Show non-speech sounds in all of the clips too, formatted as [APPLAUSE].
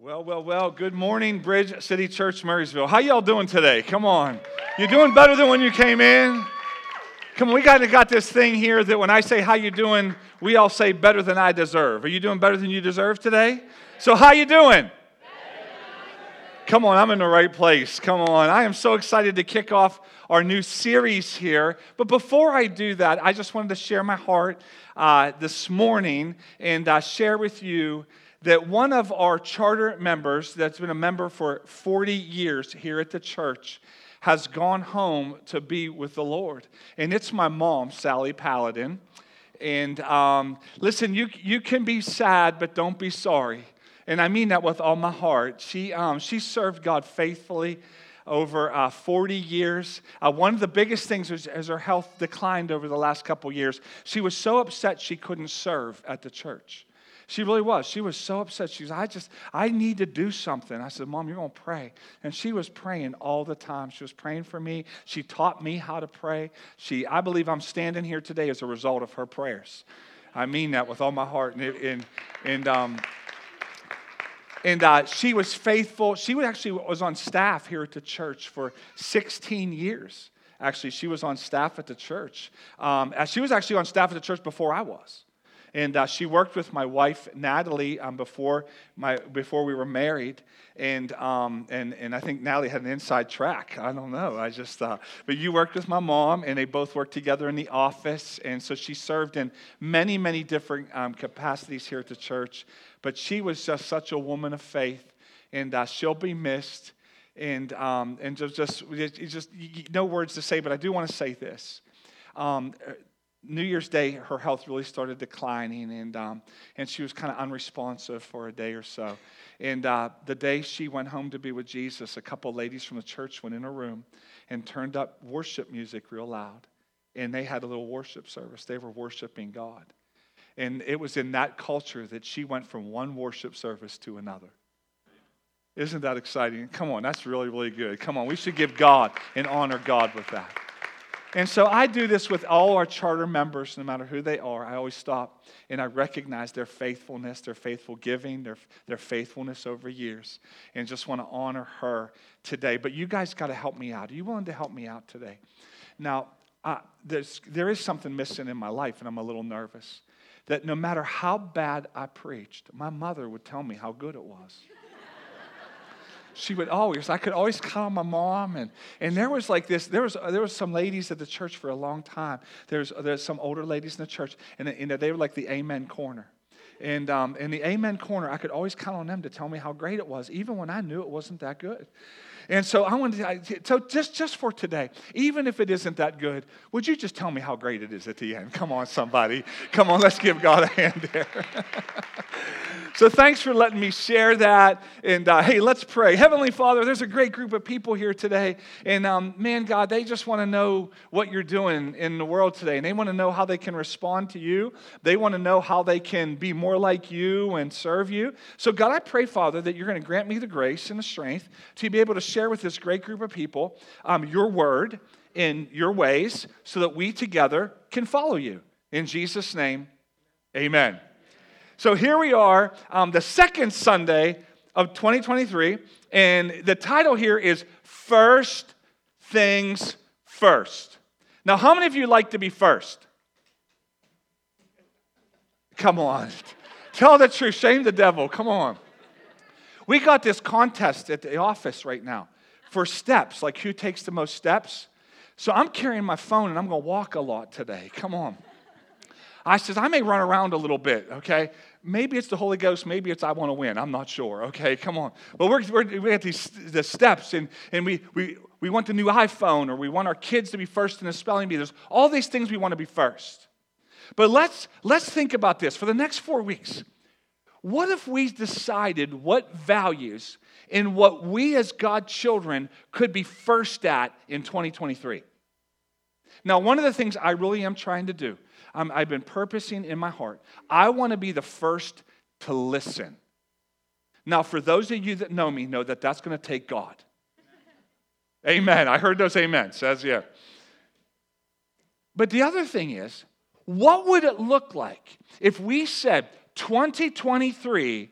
Well, well, well. Good morning, Bridge City Church, Murrysville. How y'all doing today? Come on. you're doing better than when you came in? Come on, we got got this thing here that when I say how you doing, we all say better than I deserve. Are you doing better than you deserve today? So how you doing? Come on, I'm in the right place. Come on. I am so excited to kick off our new series here. But before I do that, I just wanted to share my heart uh, this morning and uh, share with you that one of our charter members, that's been a member for 40 years here at the church, has gone home to be with the Lord. And it's my mom, Sally Paladin. And um, listen, you, you can be sad, but don't be sorry. And I mean that with all my heart. She, um, she served God faithfully over uh, 40 years. Uh, one of the biggest things was as her health declined over the last couple years, she was so upset she couldn't serve at the church. She really was. She was so upset. She was, I just, I need to do something. I said, Mom, you're going to pray. And she was praying all the time. She was praying for me. She taught me how to pray. She, I believe I'm standing here today as a result of her prayers. I mean that with all my heart. And, and, and, um, and uh, she was faithful. She actually was on staff here at the church for 16 years. Actually, she was on staff at the church. Um, she was actually on staff at the church before I was. And uh, she worked with my wife, Natalie, um, before, my, before we were married. And, um, and, and I think Natalie had an inside track. I don't know. I just, uh, but you worked with my mom, and they both worked together in the office. And so she served in many, many different um, capacities here at the church. But she was just such a woman of faith, and uh, she'll be missed. And, um, and just, just, just no words to say, but I do want to say this. Um, New Year's Day, her health really started declining, and, um, and she was kind of unresponsive for a day or so. And uh, the day she went home to be with Jesus, a couple ladies from the church went in her room and turned up worship music real loud. And they had a little worship service. They were worshiping God. And it was in that culture that she went from one worship service to another. Isn't that exciting? Come on, that's really, really good. Come on, we should give God and honor God with that. And so I do this with all our charter members, no matter who they are. I always stop and I recognize their faithfulness, their faithful giving, their, their faithfulness over years, and just want to honor her today. But you guys got to help me out. Are you willing to help me out today? Now, uh, there's, there is something missing in my life, and I'm a little nervous. That no matter how bad I preached, my mother would tell me how good it was she would always, I could always count on my mom. And, and there was like this, there was, there was some ladies at the church for a long time. There's, there's some older ladies in the church, and, and they were like the amen corner. And um, in the amen corner, I could always count on them to tell me how great it was, even when I knew it wasn't that good. And so I wanted to, so just, just for today, even if it isn't that good, would you just tell me how great it is at the end? Come on, somebody. Come on, let's give God a hand there. [LAUGHS] So thanks for letting me share that. And uh, hey, let's pray. Heavenly Father, there's a great group of people here today. And um, man, God, they just want to know what you're doing in the world today. And they want to know how they can respond to you. They want to know how they can be more like you and serve you. So, God, I pray, Father, that you're going to grant me the grace and the strength to be able to share with this great group of people um, your word in your ways so that we together can follow you. In Jesus' name, amen. So here we are, um, the second Sunday of 2023, and the title here is First Things First. Now, how many of you like to be first? Come on. [LAUGHS] Tell the truth. Shame the devil. Come on. We got this contest at the office right now for steps, like who takes the most steps. So I'm carrying my phone and I'm going to walk a lot today. Come on. I says, I may run around a little bit, okay? Maybe it's the Holy Ghost, maybe it's I want to win. I'm not sure, okay? Come on. But we're, we're, we have these the steps, and, and we, we, we want the new iPhone, or we want our kids to be first in the spelling bee. There's all these things we want to be first. But let's, let's think about this for the next four weeks. What if we decided what values and what we as God children could be first at in 2023? Now, one of the things I really am trying to do i I've been purposing in my heart. I want to be the first to listen. Now, for those of you that know me, know that that's going to take God. Amen. I heard those amen. Says, yeah. But the other thing is, what would it look like if we said, 2023,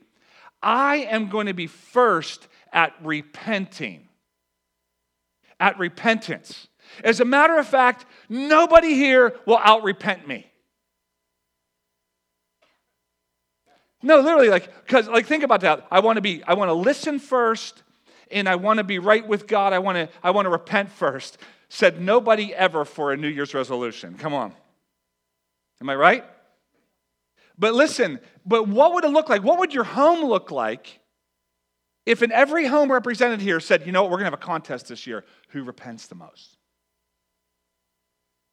I am going to be first at repenting. At repentance. As a matter of fact, nobody here will out repent me. No, literally, like, because, like, think about that. I want to be, I want to listen first, and I want to be right with God. I want to, I want to repent first. Said nobody ever for a New Year's resolution. Come on. Am I right? But listen, but what would it look like? What would your home look like if in every home represented here said, you know what, we're going to have a contest this year who repents the most?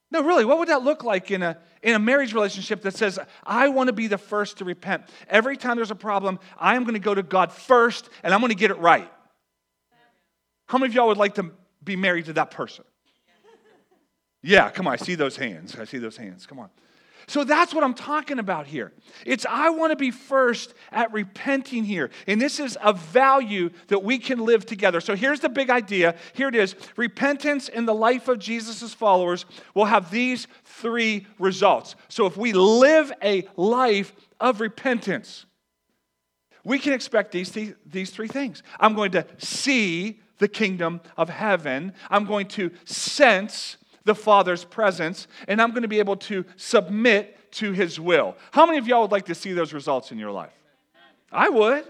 No, really, what would that look like in a, in a marriage relationship that says, I want to be the first to repent? Every time there's a problem, I am going to go to God first and I'm going to get it right. How many of y'all would like to be married to that person? Yeah, come on, I see those hands. I see those hands. Come on. So that's what I'm talking about here. It's I want to be first at repenting here. And this is a value that we can live together. So here's the big idea. Here it is. Repentance in the life of Jesus' followers will have these three results. So if we live a life of repentance, we can expect these, th- these three things. I'm going to see the kingdom of heaven. I'm going to sense the Father's presence, and I'm going to be able to submit to His will. How many of y'all would like to see those results in your life? I would.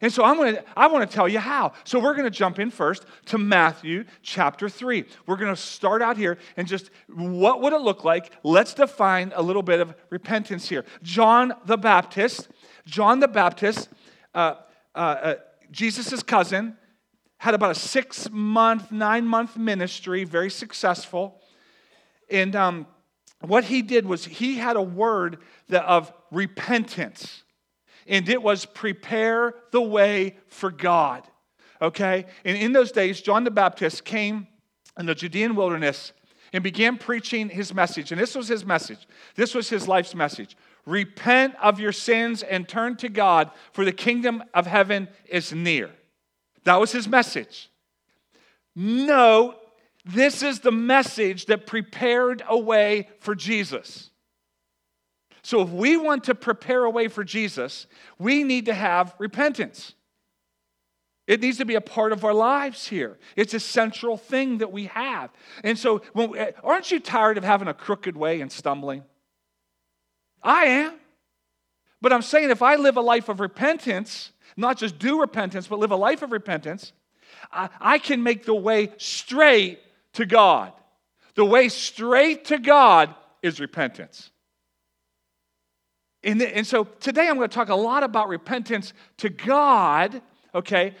And so I'm going to I want to tell you how. So we're going to jump in first to Matthew chapter 3. We're going to start out here and just what would it look like? Let's define a little bit of repentance here. John the Baptist, John the Baptist, uh, uh, uh, Jesus' cousin, had about a six month, nine month ministry, very successful. And um, what he did was he had a word that, of repentance, and it was prepare the way for God. Okay? And in those days, John the Baptist came in the Judean wilderness and began preaching his message. And this was his message. This was his life's message. Repent of your sins and turn to God, for the kingdom of heaven is near. That was his message. No, this is the message that prepared a way for Jesus. So, if we want to prepare a way for Jesus, we need to have repentance. It needs to be a part of our lives here. It's a central thing that we have. And so, when, aren't you tired of having a crooked way and stumbling? I am. But I'm saying if I live a life of repentance, not just do repentance, but live a life of repentance, I, I can make the way straight to God. The way straight to God is repentance. And, and so today I'm going to talk a lot about repentance to God, okay,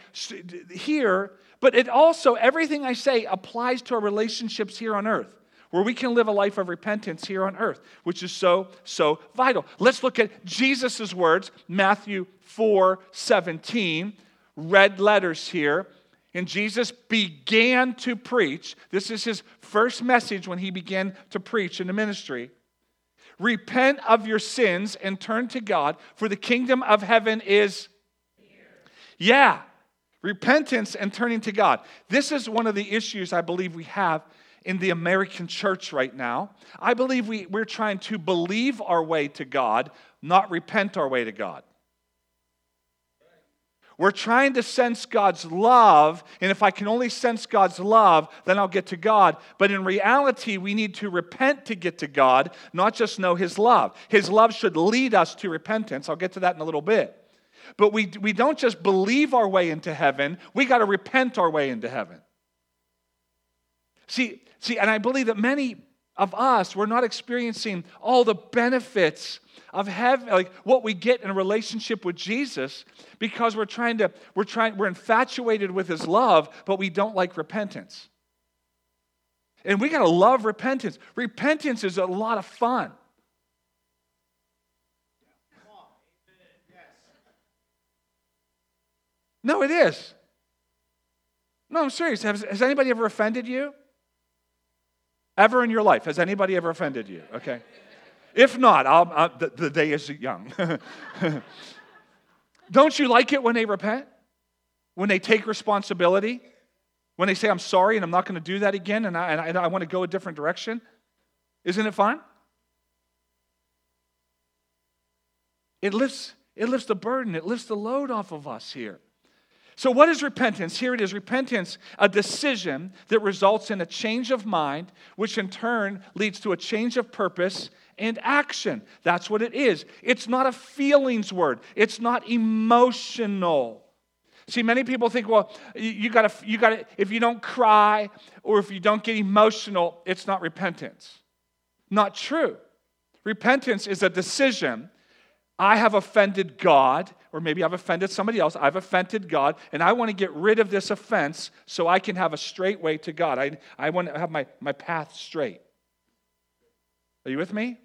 here, but it also, everything I say applies to our relationships here on earth where we can live a life of repentance here on earth, which is so, so vital. Let's look at Jesus' words, Matthew 4 17, red letters here. And Jesus began to preach. This is his first message when he began to preach in the ministry. Repent of your sins and turn to God, for the kingdom of heaven is here. Yeah, repentance and turning to God. This is one of the issues I believe we have in the American church right now. I believe we, we're trying to believe our way to God, not repent our way to God. We're trying to sense God's love, and if I can only sense God's love, then I'll get to God. But in reality, we need to repent to get to God, not just know His love. His love should lead us to repentance. I'll get to that in a little bit. But we, we don't just believe our way into heaven, we got to repent our way into heaven. See, See, and I believe that many of us, we're not experiencing all the benefits of heaven, like what we get in a relationship with Jesus, because we're trying to, we're trying, we're infatuated with his love, but we don't like repentance. And we gotta love repentance. Repentance is a lot of fun. No, it is. No, I'm serious. Has, has anybody ever offended you? Ever in your life? Has anybody ever offended you? Okay. If not, I'll, I'll, the, the day is young. [LAUGHS] Don't you like it when they repent? When they take responsibility? When they say, I'm sorry and I'm not going to do that again and I, and I, I want to go a different direction? Isn't it fun? It lifts, It lifts the burden, it lifts the load off of us here. So, what is repentance? Here it is repentance, a decision that results in a change of mind, which in turn leads to a change of purpose and action. That's what it is. It's not a feelings word, it's not emotional. See, many people think, well, you gotta, you gotta, if you don't cry or if you don't get emotional, it's not repentance. Not true. Repentance is a decision. I have offended God, or maybe I've offended somebody else. I've offended God, and I want to get rid of this offense so I can have a straight way to God. I, I want to have my, my path straight. Are you with me?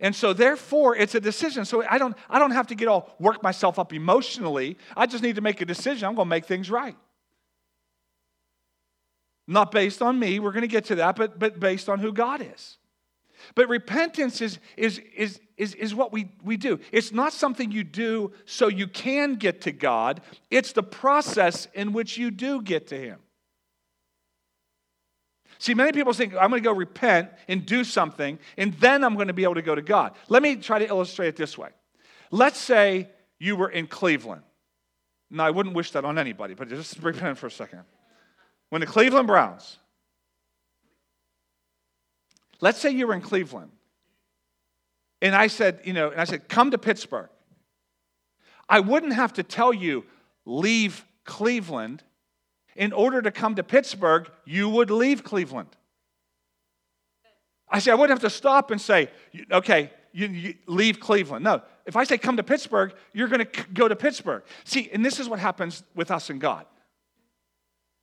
And so therefore it's a decision. So I don't I don't have to get all work myself up emotionally. I just need to make a decision. I'm going to make things right. Not based on me, we're going to get to that, but, but based on who God is. But repentance is, is, is, is, is what we, we do. It's not something you do so you can get to God, it's the process in which you do get to Him. See, many people think, I'm going to go repent and do something, and then I'm going to be able to go to God. Let me try to illustrate it this way. Let's say you were in Cleveland. Now, I wouldn't wish that on anybody, but just repent for a second. When the Cleveland Browns, let's say you were in Cleveland, and I said, you know, and I said, come to Pittsburgh. I wouldn't have to tell you, leave Cleveland in order to come to Pittsburgh, you would leave Cleveland. I say, I wouldn't have to stop and say, okay, you, you leave Cleveland. No, if I say come to Pittsburgh, you're going to go to Pittsburgh. See, and this is what happens with us and God.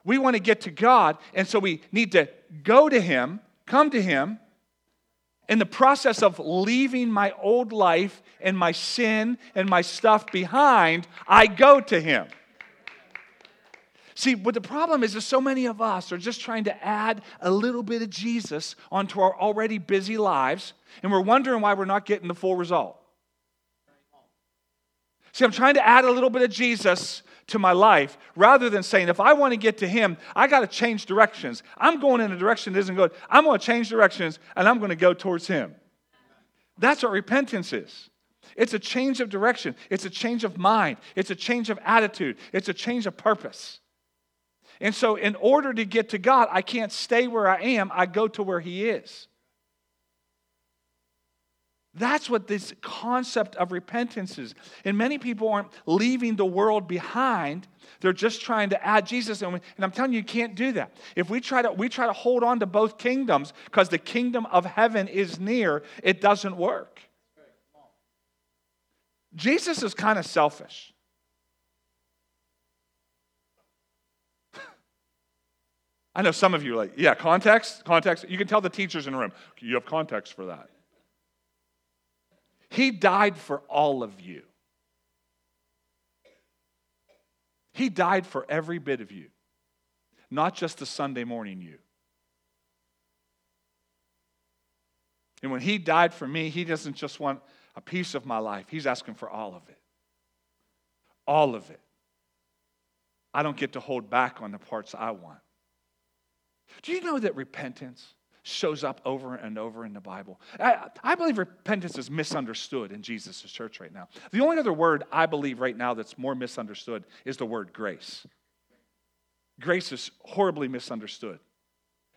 We want to get to God, and so we need to go to Him, come to Him. In the process of leaving my old life and my sin and my stuff behind, I go to Him. See, what the problem is, is so many of us are just trying to add a little bit of Jesus onto our already busy lives, and we're wondering why we're not getting the full result. See, I'm trying to add a little bit of Jesus to my life rather than saying, if I want to get to Him, I got to change directions. I'm going in a direction that isn't good. I'm going to change directions and I'm going to go towards Him. That's what repentance is. It's a change of direction, it's a change of mind, it's a change of attitude, it's a change of purpose. And so, in order to get to God, I can't stay where I am, I go to where He is. That's what this concept of repentance is. And many people aren't leaving the world behind. They're just trying to add Jesus. And, I'm telling you, you can't do that. If we try to, we try to hold on to both kingdoms because the kingdom of heaven is near, it doesn't work. Jesus is kind of selfish. [LAUGHS] I know some of you are like, yeah, context, context. You can tell the teachers in the room, you have context for that. He died for all of you. He died for every bit of you, not just the Sunday morning you. And when He died for me, He doesn't just want a piece of my life, He's asking for all of it. All of it. I don't get to hold back on the parts I want. Do you know that repentance shows up over and over in the Bible? I, I believe repentance is misunderstood in Jesus' church right now. The only other word I believe right now that's more misunderstood is the word grace. Grace is horribly misunderstood.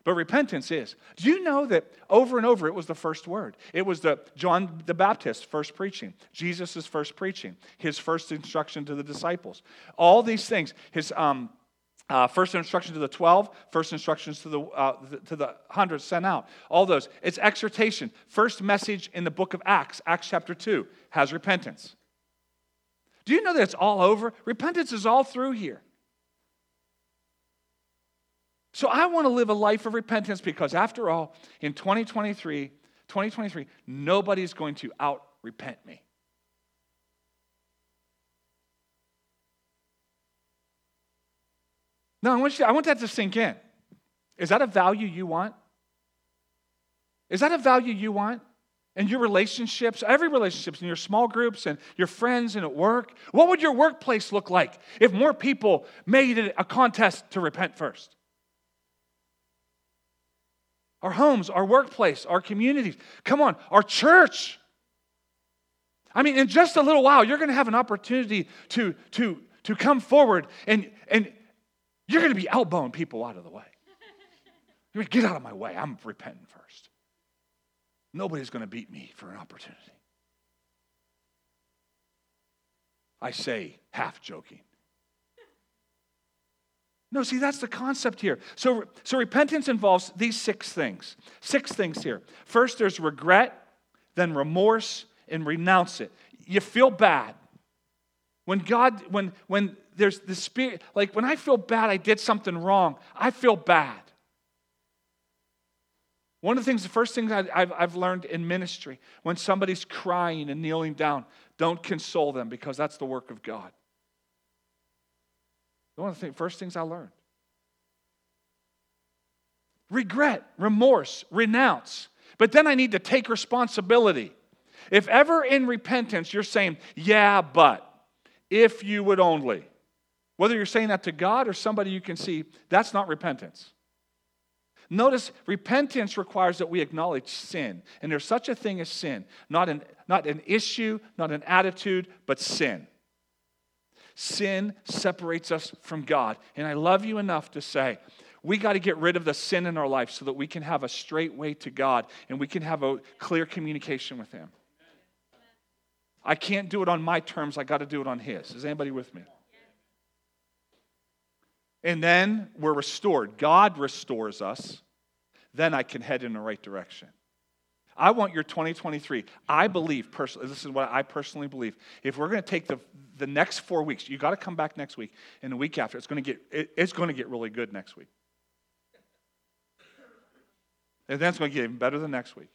But repentance is. Do you know that over and over it was the first word? It was the John the Baptist first preaching, Jesus' first preaching, his first instruction to the disciples. All these things, his um, uh, first instruction to the 12, first instructions to the, uh, the, to the 100 sent out. All those. It's exhortation. First message in the book of Acts, Acts chapter 2, has repentance. Do you know that it's all over? Repentance is all through here. So I want to live a life of repentance because, after all, in 2023, 2023, nobody's going to out repent me. No, I want, you, I want that to sink in. Is that a value you want? Is that a value you want? In your relationships, every relationships, in your small groups and your friends and at work? What would your workplace look like if more people made it a contest to repent first? Our homes, our workplace, our communities. Come on, our church. I mean, in just a little while, you're going to have an opportunity to, to, to come forward and, and you're going to be elbowing people out of the way. You're going to get out of my way. I'm repenting first. Nobody's going to beat me for an opportunity. I say, half joking. No, see, that's the concept here. So, so repentance involves these six things. Six things here. First, there's regret, then remorse, and renounce it. You feel bad. When God, when when there's the spirit, like when I feel bad, I did something wrong, I feel bad. One of the things, the first things I've, I've learned in ministry, when somebody's crying and kneeling down, don't console them because that's the work of God. One of the first things I learned. Regret, remorse, renounce. But then I need to take responsibility. If ever in repentance you're saying, yeah, but, if you would only, whether you're saying that to God or somebody you can see, that's not repentance. Notice repentance requires that we acknowledge sin. And there's such a thing as sin, not an, not an issue, not an attitude, but sin. Sin separates us from God. And I love you enough to say, we got to get rid of the sin in our life so that we can have a straight way to God and we can have a clear communication with Him. I can't do it on my terms, I got to do it on His. Is anybody with me? And then we're restored. God restores us. Then I can head in the right direction. I want your 2023. I believe personally, this is what I personally believe. If we're going to take the, the next four weeks, you got to come back next week and the week after. It's going to get it, it's going to get really good next week. And then it's going to get even better than next week.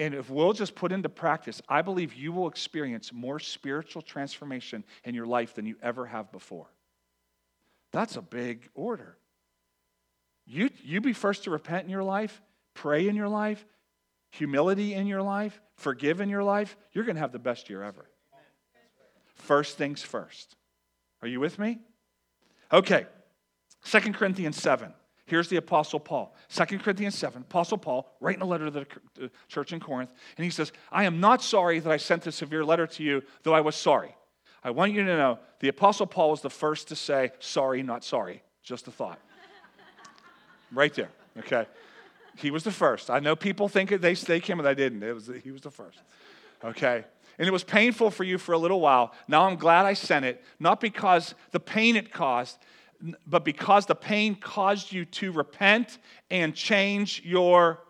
And if we'll just put into practice, I believe you will experience more spiritual transformation in your life than you ever have before. That's a big order. You, you be first to repent in your life, pray in your life, humility in your life, forgive in your life. You're going to have the best year ever. First things first. Are you with me? Okay. Second Corinthians 7. Here's the Apostle Paul. 2 Corinthians 7, Apostle Paul, writing a letter to the church in Corinth, and he says, I am not sorry that I sent a severe letter to you, though I was sorry. I want you to know the Apostle Paul was the first to say, sorry, not sorry. Just a thought. right there, okay? He was the first. I know people think they, they came, but I didn't. It was, he was the first, okay? And it was painful for you for a little while. Now I'm glad I sent it, not because the pain it caused, but because the pain caused you to repent and change your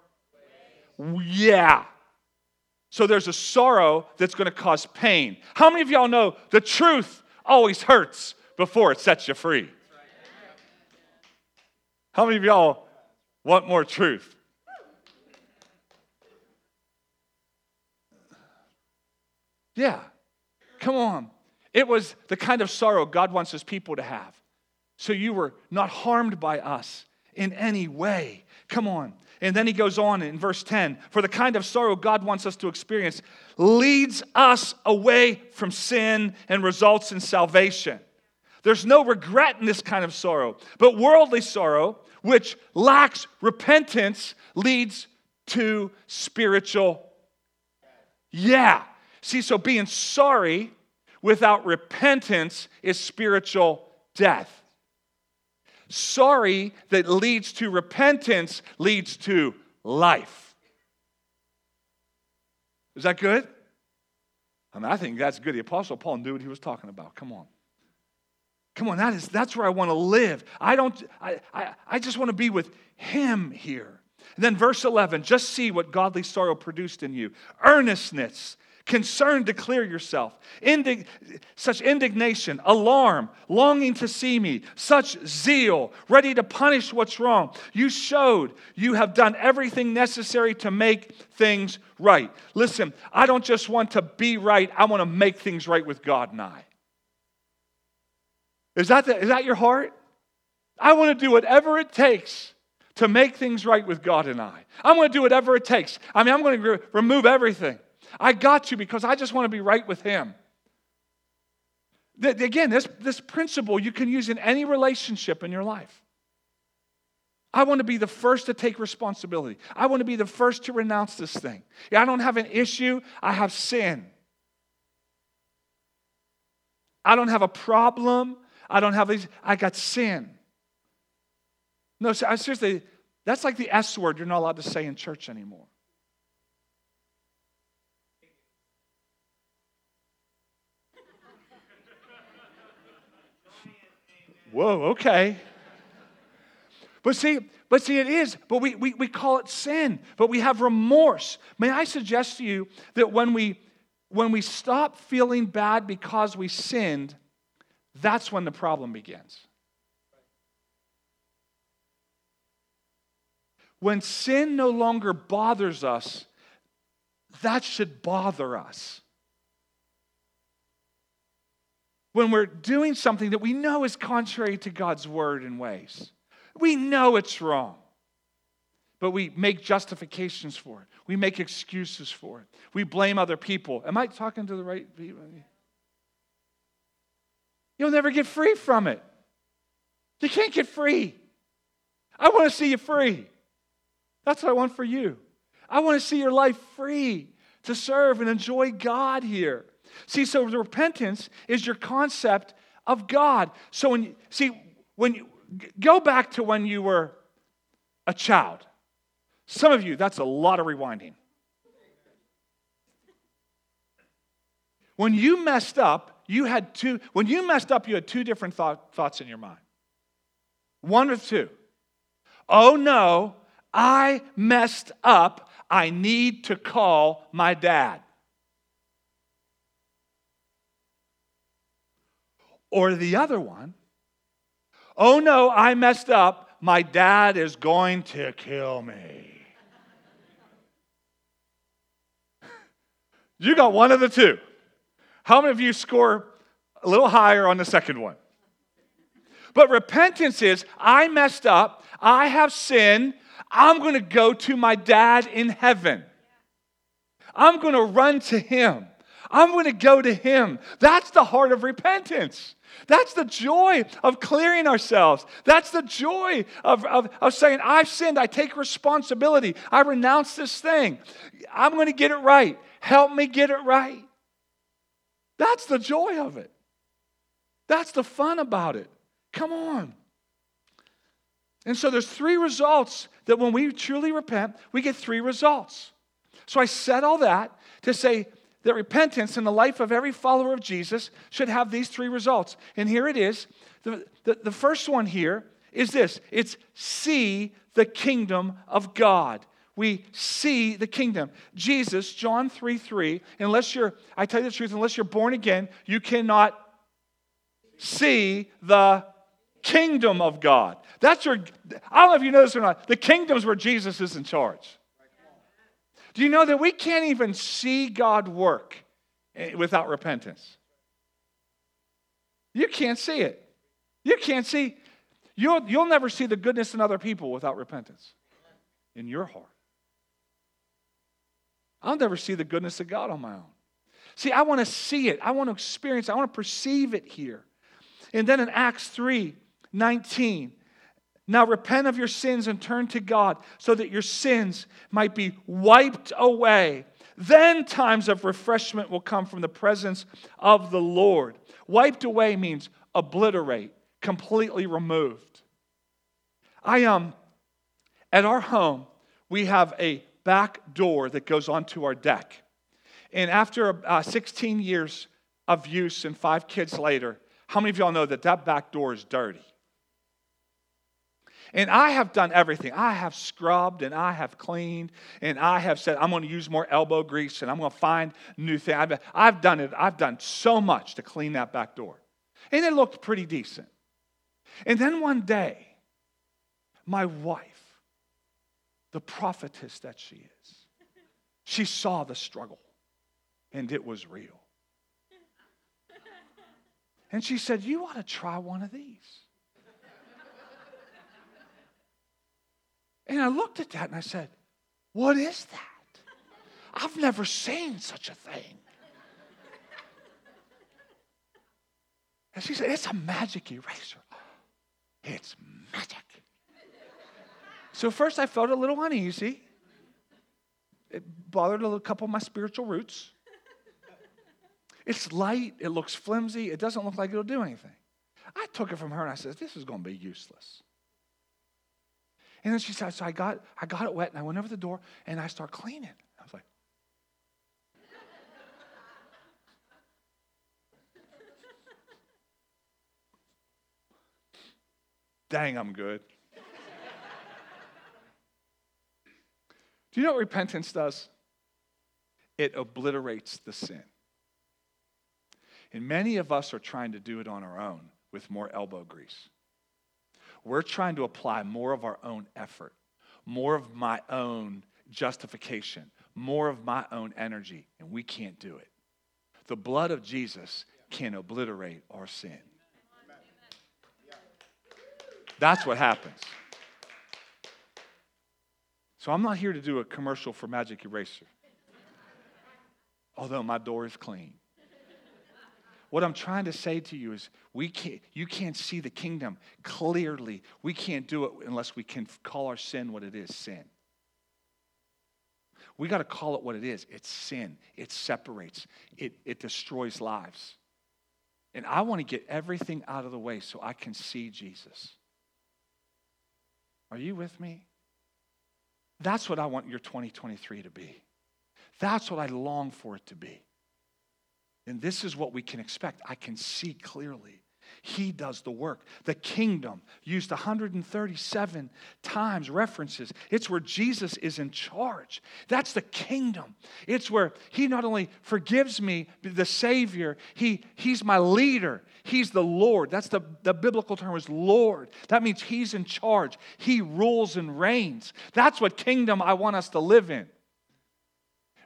yeah so there's a sorrow that's going to cause pain. How many of y'all know the truth always hurts before it sets you free? How many of y'all want more truth? Yeah. Come on. It was the kind of sorrow God wants his people to have. So you were not harmed by us in any way. Come on. And then he goes on in verse 10 For the kind of sorrow God wants us to experience leads us away from sin and results in salvation. There's no regret in this kind of sorrow, but worldly sorrow, which lacks repentance, leads to spiritual. Yeah. See, so being sorry without repentance is spiritual death sorry that leads to repentance leads to life. Is that good? I mean, I think that's good. The Apostle Paul knew what he was talking about. Come on. Come on, that is that's where I want to live. I don't I, I, I just want to be with him here. And then verse 11, just see what godly sorrow produced in you. Earnestness, concern to clear yourself, Indig- such indignation, alarm, longing to see me, such zeal, ready to punish what's wrong. You showed you have done everything necessary to make things right. Listen, I don't just want to be right, I want to make things right with God and I. Is that, the, is that your heart? I want to do whatever it takes to make things right with God and I. I'm going to do whatever it takes. I mean, I'm going to re- remove everything. I got you because I just want to be right with Him. Again, this, this principle you can use in any relationship in your life. I want to be the first to take responsibility. I want to be the first to renounce this thing. Yeah, I don't have an issue, I have sin. I don't have a problem. I don't have these, I got sin. No, seriously, that's like the S word you're not allowed to say in church anymore. Whoa, okay. But see, but see, it is, but we, we, we call it sin, but we have remorse. May I suggest to you that when we when we stop feeling bad because we sinned, that's when the problem begins. When sin no longer bothers us, that should bother us. When we're doing something that we know is contrary to God's word and ways, we know it's wrong, but we make justifications for it. We make excuses for it. We blame other people. Am I talking to the right people? You'll never get free from it. You can't get free. I want to see you free. That's what I want for you. I want to see your life free to serve and enjoy God here. See, so repentance is your concept of God. So when you, see when you go back to when you were a child. Some of you, that's a lot of rewinding. When you messed up, you had two, when you messed up, you had two different thought, thoughts in your mind. One or two. Oh no, I messed up. I need to call my dad. Or the other one, oh no, I messed up. My dad is going to kill me. [LAUGHS] you got one of the two. How many of you score a little higher on the second one? But repentance is I messed up, I have sinned, I'm going to go to my dad in heaven. I'm going to run to him. I'm going to go to him. That's the heart of repentance. That's the joy of clearing ourselves. That's the joy of, of, of saying, I've sinned. I take responsibility. I renounce this thing. I'm going to get it right. Help me get it right. That's the joy of it. That's the fun about it. Come on. And so there's three results that when we truly repent, we get three results. So I said all that to say that repentance in the life of every follower of Jesus should have these three results. And here it is. The, the, the first one here is this it's see the kingdom of God. We see the kingdom. Jesus, John 3 3, unless you're, I tell you the truth, unless you're born again, you cannot see the kingdom of God. That's your, I don't know if you know this or not, the kingdom's where Jesus is in charge. Do you know that we can't even see God work eh, without repentance? You can't see it. You can't see, you'll, you'll never see the goodness in other people without repentance in your heart. I'll never see the goodness of God on my own. See, I want to see it. I want to experience it. I want to perceive it here. And then in Acts 3 19, now repent of your sins and turn to God so that your sins might be wiped away. Then times of refreshment will come from the presence of the Lord. Wiped away means obliterate, completely removed. I um at our home, we have a back door that goes onto our deck. And after uh, 16 years of use and five kids later, how many of y'all know that that back door is dirty? And I have done everything. I have scrubbed and I have cleaned and I have said, I'm going to use more elbow grease and I'm going to find new things. I've, I've done it. I've done so much to clean that back door. And it looked pretty decent. And then one day, my wife, the prophetess that she is, she saw the struggle and it was real. And she said, You ought to try one of these. And I looked at that and I said, What is that? I've never seen such a thing. And she said, It's a magic eraser. It's magic. So first I felt a little uneasy. It bothered a little, couple of my spiritual roots. It's light, it looks flimsy, it doesn't look like it'll do anything. I took it from her and I said, This is going to be useless. And then she said, So I got, I got it wet and I went over the door and I start cleaning. I was like, Dang, I'm good. Do you know what repentance does? It obliterates the sin. And many of us are trying to do it on our own with more elbow grease. We're trying to apply more of our own effort, more of my own justification, more of my own energy, and we can't do it. The blood of Jesus can obliterate our sin. That's what happens. So I'm not here to do a commercial for Magic Eraser, although my door is clean. What I'm trying to say to you is we can't, you can't see the kingdom clearly. We can't do it unless we can call our sin what it is sin. We got to call it what it is. It's sin. It separates, it, it destroys lives. And I want to get everything out of the way so I can see Jesus. Are you with me? That's what I want your 2023 to be. That's what I long for it to be. And this is what we can expect. I can see clearly. He does the work. The kingdom used 137 times references. It's where Jesus is in charge. That's the kingdom. It's where He not only forgives me, the Savior, he, He's my leader. He's the Lord. That's the, the biblical term is Lord. That means He's in charge. He rules and reigns. That's what kingdom I want us to live in.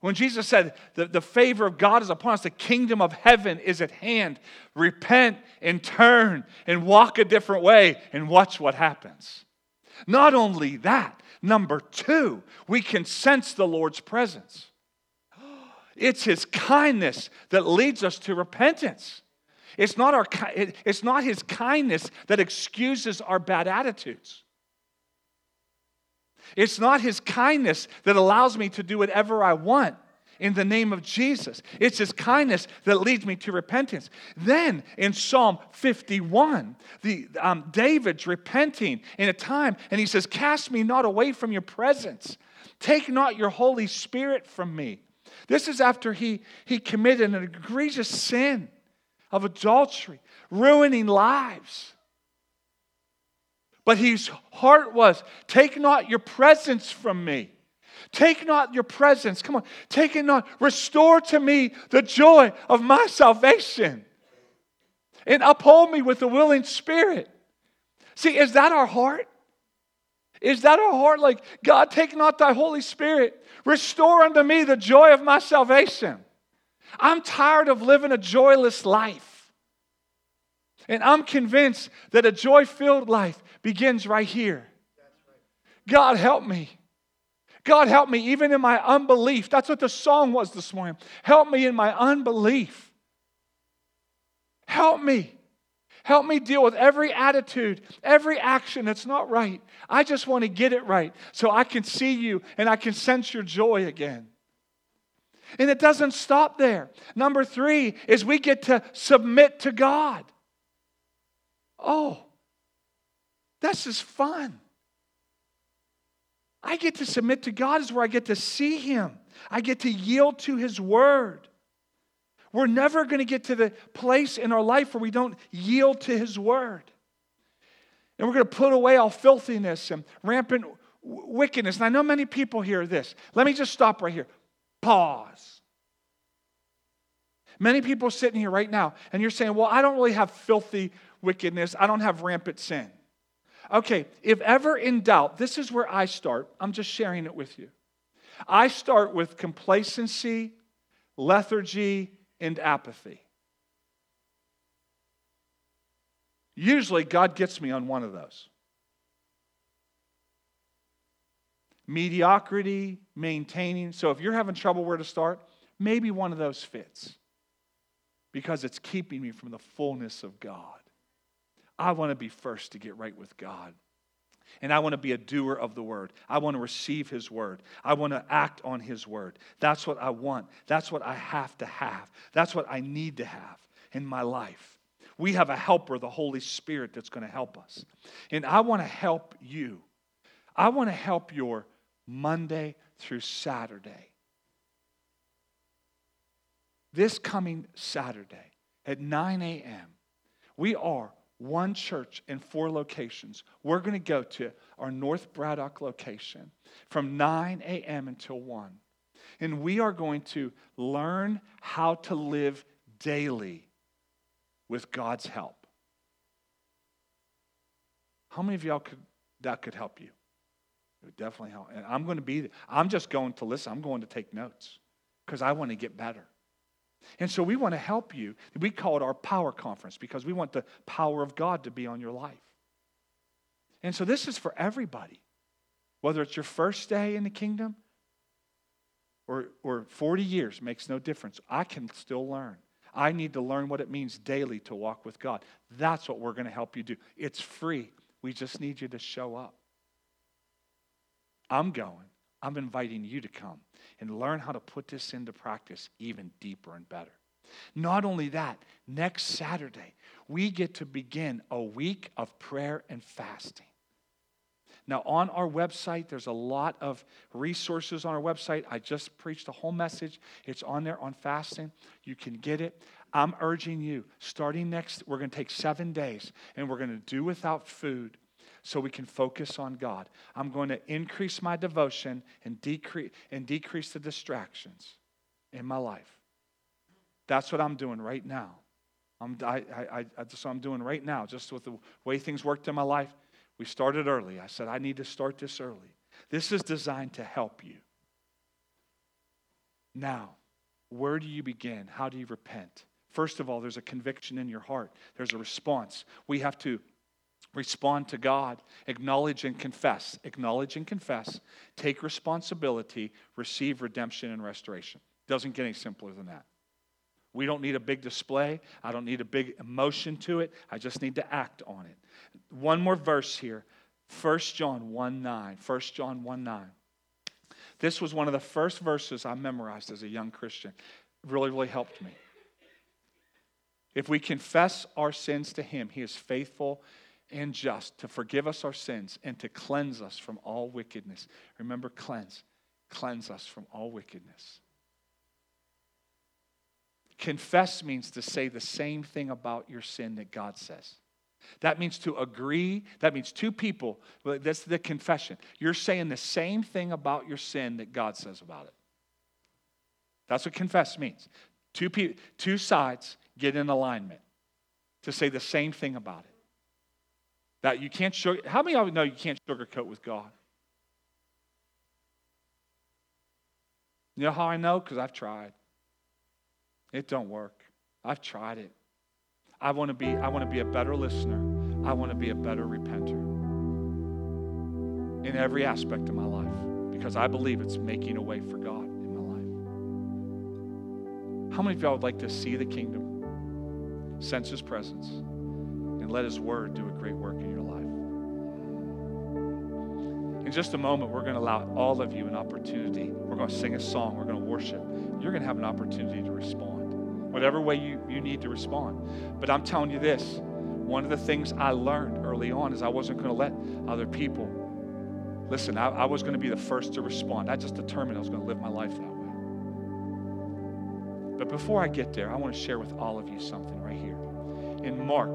When Jesus said, the, the favor of God is upon us, the kingdom of heaven is at hand. Repent and turn and walk a different way and watch what happens. Not only that, number two, we can sense the Lord's presence. [GASPS] It's His kindness that leads us to repentance. It's not, our, it's not His kindness that excuses our bad attitudes. It's not his kindness that allows me to do whatever I want in the name of Jesus. It's his kindness that leads me to repentance. Then in Psalm 51, the, um, David's repenting in a time, and he says, Cast me not away from your presence. Take not your Holy Spirit from me. This is after he, he committed an egregious sin of adultery, ruining lives. But his heart was, Take not your presence from me. Take not your presence. Come on, take it not. Restore to me the joy of my salvation. And uphold me with a willing spirit. See, is that our heart? Is that our heart? Like, God, take not thy Holy Spirit. Restore unto me the joy of my salvation. I'm tired of living a joyless life. And I'm convinced that a joy filled life begins right here. God, help me. God, help me even in my unbelief. That's what the song was this morning. Help me in my unbelief. Help me. Help me deal with every attitude, every action that's not right. I just want to get it right so I can see you and I can sense your joy again. And it doesn't stop there. Number three is we get to submit to God. Oh, this is fun. I get to submit to God is where I get to see Him. I get to yield to His Word. We're never going to get to the place in our life where we don't yield to His Word. And we're going to put away all filthiness and rampant wickedness. And I know many people hear this. Let me just stop right here. Pause. Many people sitting here right now, and you're saying, Well, I don't really have filthy wickedness, I don't have rampant sin. Okay, if ever in doubt, this is where I start. I'm just sharing it with you. I start with complacency, lethargy, and apathy. Usually, God gets me on one of those. Mediocrity, maintaining. So, if you're having trouble where to start, maybe one of those fits because it's keeping me from the fullness of God. I want to be first to get right with God. And I want to be a doer of the word. I want to receive his word. I want to act on his word. That's what I want. That's what I have to have. That's what I need to have in my life. We have a helper, the Holy Spirit, that's going to help us. And I want to help you. I want to help your Monday through Saturday. This coming Saturday at 9 a.m., we are one church in four locations. We're going to go to our North Braddock location from 9 a.m. until 1. And we are going to learn how to live daily with God's help. How many of y'all could that could help you? It would definitely help. And I'm going to be I'm just going to listen. I'm going to take notes because I want to get better. And so we want to help you. We call it our power conference because we want the power of God to be on your life. And so this is for everybody, whether it's your first day in the kingdom or, or 40 years, makes no difference. I can still learn. I need to learn what it means daily to walk with God. That's what we're going to help you do. It's free. We just need you to show up. I'm going. I'm inviting you to come and learn how to put this into practice even deeper and better. Not only that, next Saturday, we get to begin a week of prayer and fasting. Now, on our website, there's a lot of resources on our website. I just preached a whole message. It's on there on fasting. You can get it. I'm urging you, starting next, we're going to take seven days and we're going to do without food so we can focus on God. I'm going to increase my devotion and decrease, and decrease the distractions in my life. That's what I'm doing right now. I'm, I, I, I, that's what I'm doing right now, just with the way things worked in my life. We started early. I said, I need to start this early. This is designed to help you. Now, where do you begin? How do you repent? First of all, there's a conviction in your heart, there's a response. We have to respond to God, acknowledge and confess, acknowledge and confess, take responsibility, receive redemption and restoration. Doesn't get any simpler than that. We don't need a big display. I don't need a big emotion to it. I just need to act on it. One more verse here 1 John 1 9. 1 John 1 9. This was one of the first verses I memorized as a young Christian. It really, really helped me. If we confess our sins to Him, He is faithful and just to forgive us our sins and to cleanse us from all wickedness. Remember, cleanse. Cleanse us from all wickedness. Confess means to say the same thing about your sin that God says. That means to agree. That means two people. That's the confession. You're saying the same thing about your sin that God says about it. That's what confess means. Two, two sides get in alignment to say the same thing about it. That you can't sugar. How many of you know you can't sugarcoat with God? You know how I know? Because I've tried. It don't work. I've tried it. I want to be. I want to be a better listener. I want to be a better repenter in every aspect of my life because I believe it's making a way for God in my life. How many of y'all would like to see the kingdom, sense His presence, and let His Word do a great work in just a moment, we're going to allow all of you an opportunity. We're going to sing a song. We're going to worship. You're going to have an opportunity to respond, whatever way you, you need to respond. But I'm telling you this one of the things I learned early on is I wasn't going to let other people listen. I, I was going to be the first to respond. I just determined I was going to live my life that way. But before I get there, I want to share with all of you something right here. In Mark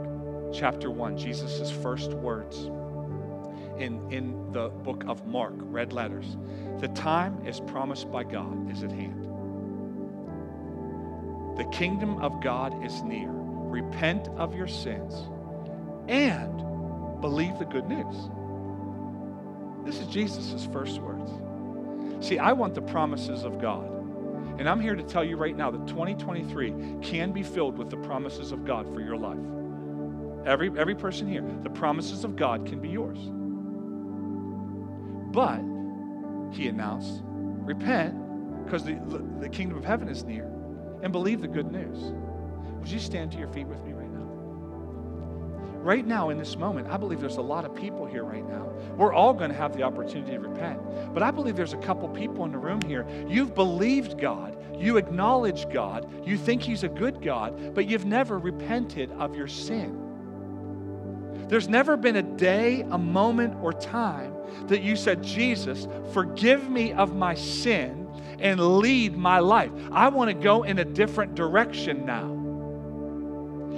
chapter 1, Jesus' first words in, in the book of Mark, red letters. The time is promised by God is at hand. The kingdom of God is near. Repent of your sins and believe the good news. This is Jesus' first words. See, I want the promises of God. And I'm here to tell you right now that 2023 can be filled with the promises of God for your life. Every, every person here, the promises of God can be yours. But, he announced, repent because the, the kingdom of heaven is near and believe the good news. Would you stand to your feet with me right now? right now in this moment, I believe there's a lot of people here right now. We're all going to have the opportunity to repent. But I believe there's a couple people in the room here. You've believed God, you acknowledge God, you think He's a good God, but you've never repented of your sin. There's never been a day, a moment, or time that you said, Jesus, forgive me of my sin and lead my life. I want to go in a different direction now.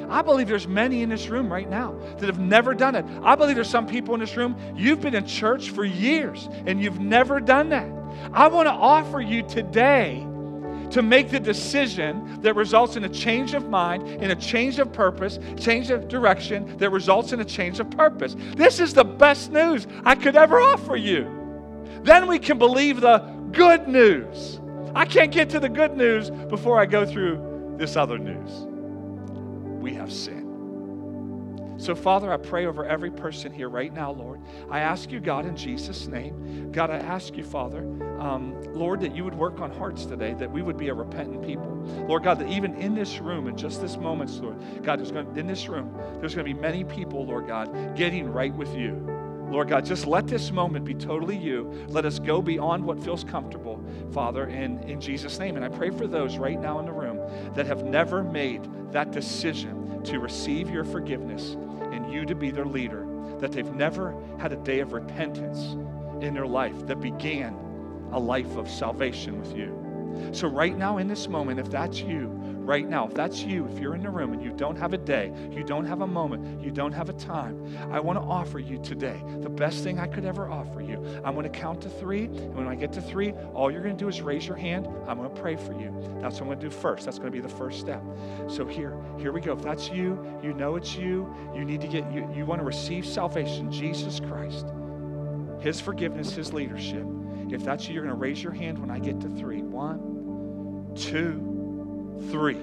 I believe there's many in this room right now that have never done it. I believe there's some people in this room, you've been in church for years and you've never done that. I want to offer you today to make the decision that results in a change of mind, in a change of purpose, change of direction that results in a change of purpose. This is the best news I could ever offer you. Then we can believe the good news. I can't get to the good news before I go through this other news we have sinned. So, Father, I pray over every person here right now, Lord. I ask you, God, in Jesus' name, God, I ask you, Father, um, Lord, that you would work on hearts today, that we would be a repentant people. Lord God, that even in this room, in just this moment, Lord, God, there's going, in this room, there's going to be many people, Lord God, getting right with you. Lord God, just let this moment be totally you. Let us go beyond what feels comfortable, Father, in, in Jesus' name. And I pray for those right now in the room that have never made that decision to receive your forgiveness you to be their leader, that they've never had a day of repentance in their life that began a life of salvation with you. So, right now, in this moment, if that's you, right now, if that's you, if you're in the room and you don't have a day, you don't have a moment, you don't have a time, I want to offer you today the best thing I could ever offer you. I'm going to count to three. And when I get to three, all you're going to do is raise your hand. I'm going to pray for you. That's what I'm going to do first. That's going to be the first step. So, here, here we go. If that's you, you know it's you. You need to get, you, you want to receive salvation, Jesus Christ, His forgiveness, His leadership. If that's you, you're going to raise your hand when I get to three. One, two, three.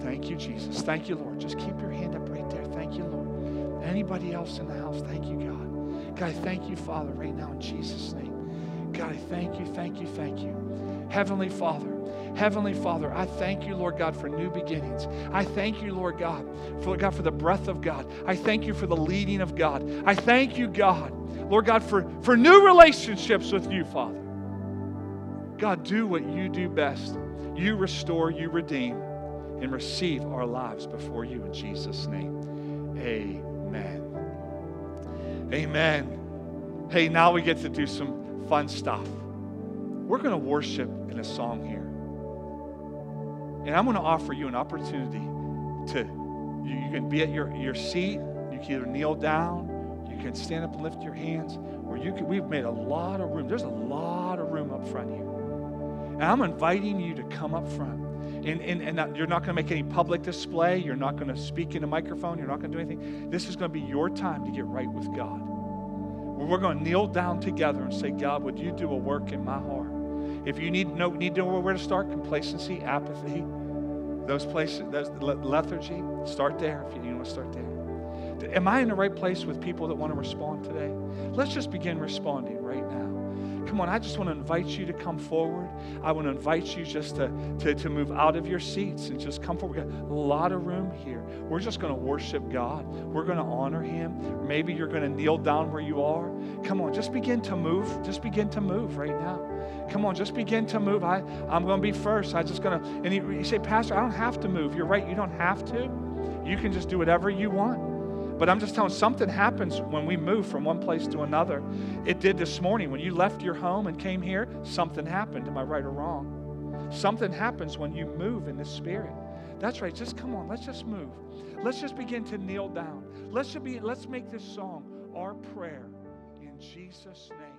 Thank you, Jesus. Thank you, Lord. Just keep your hand up right there. Thank you, Lord. Anybody else in the house? Thank you, God. God, I thank you, Father, right now in Jesus' name. God, I thank you, thank you, thank you. Heavenly Father, Heavenly Father, I thank you, Lord God, for new beginnings. I thank you, Lord God, for God for the breath of God. I thank you for the leading of God. I thank you, God, Lord God, for, for new relationships with you, Father. God, do what you do best. You restore, you redeem, and receive our lives before you in Jesus' name. Amen. Amen. Hey, now we get to do some fun stuff. We're going to worship in a song here. And I'm going to offer you an opportunity to, you, you can be at your, your seat, you can either kneel down, you can stand up and lift your hands, or you can, we've made a lot of room. There's a lot of room up front here. And I'm inviting you to come up front. And, and, and you're not going to make any public display. You're not going to speak in a microphone. You're not going to do anything. This is going to be your time to get right with God. We're going to kneel down together and say, God, would you do a work in my heart? If you need know, need to know where to start, complacency, apathy, those places, those lethargy, start there if you need to start there. Am I in the right place with people that want to respond today? Let's just begin responding right now. Come on, I just want to invite you to come forward. I want to invite you just to, to, to move out of your seats and just come forward. We've got a lot of room here. We're just going to worship God. We're going to honor Him. Maybe you're going to kneel down where you are. Come on, just begin to move. Just begin to move right now. Come on, just begin to move. I, I'm going to be first. I just going to, and you, you say, Pastor, I don't have to move. You're right. You don't have to. You can just do whatever you want. But I'm just telling something happens when we move from one place to another. It did this morning. When you left your home and came here, something happened. Am I right or wrong? Something happens when you move in the spirit. That's right. Just come on. Let's just move. Let's just begin to kneel down. Let's just be let's make this song our prayer in Jesus' name.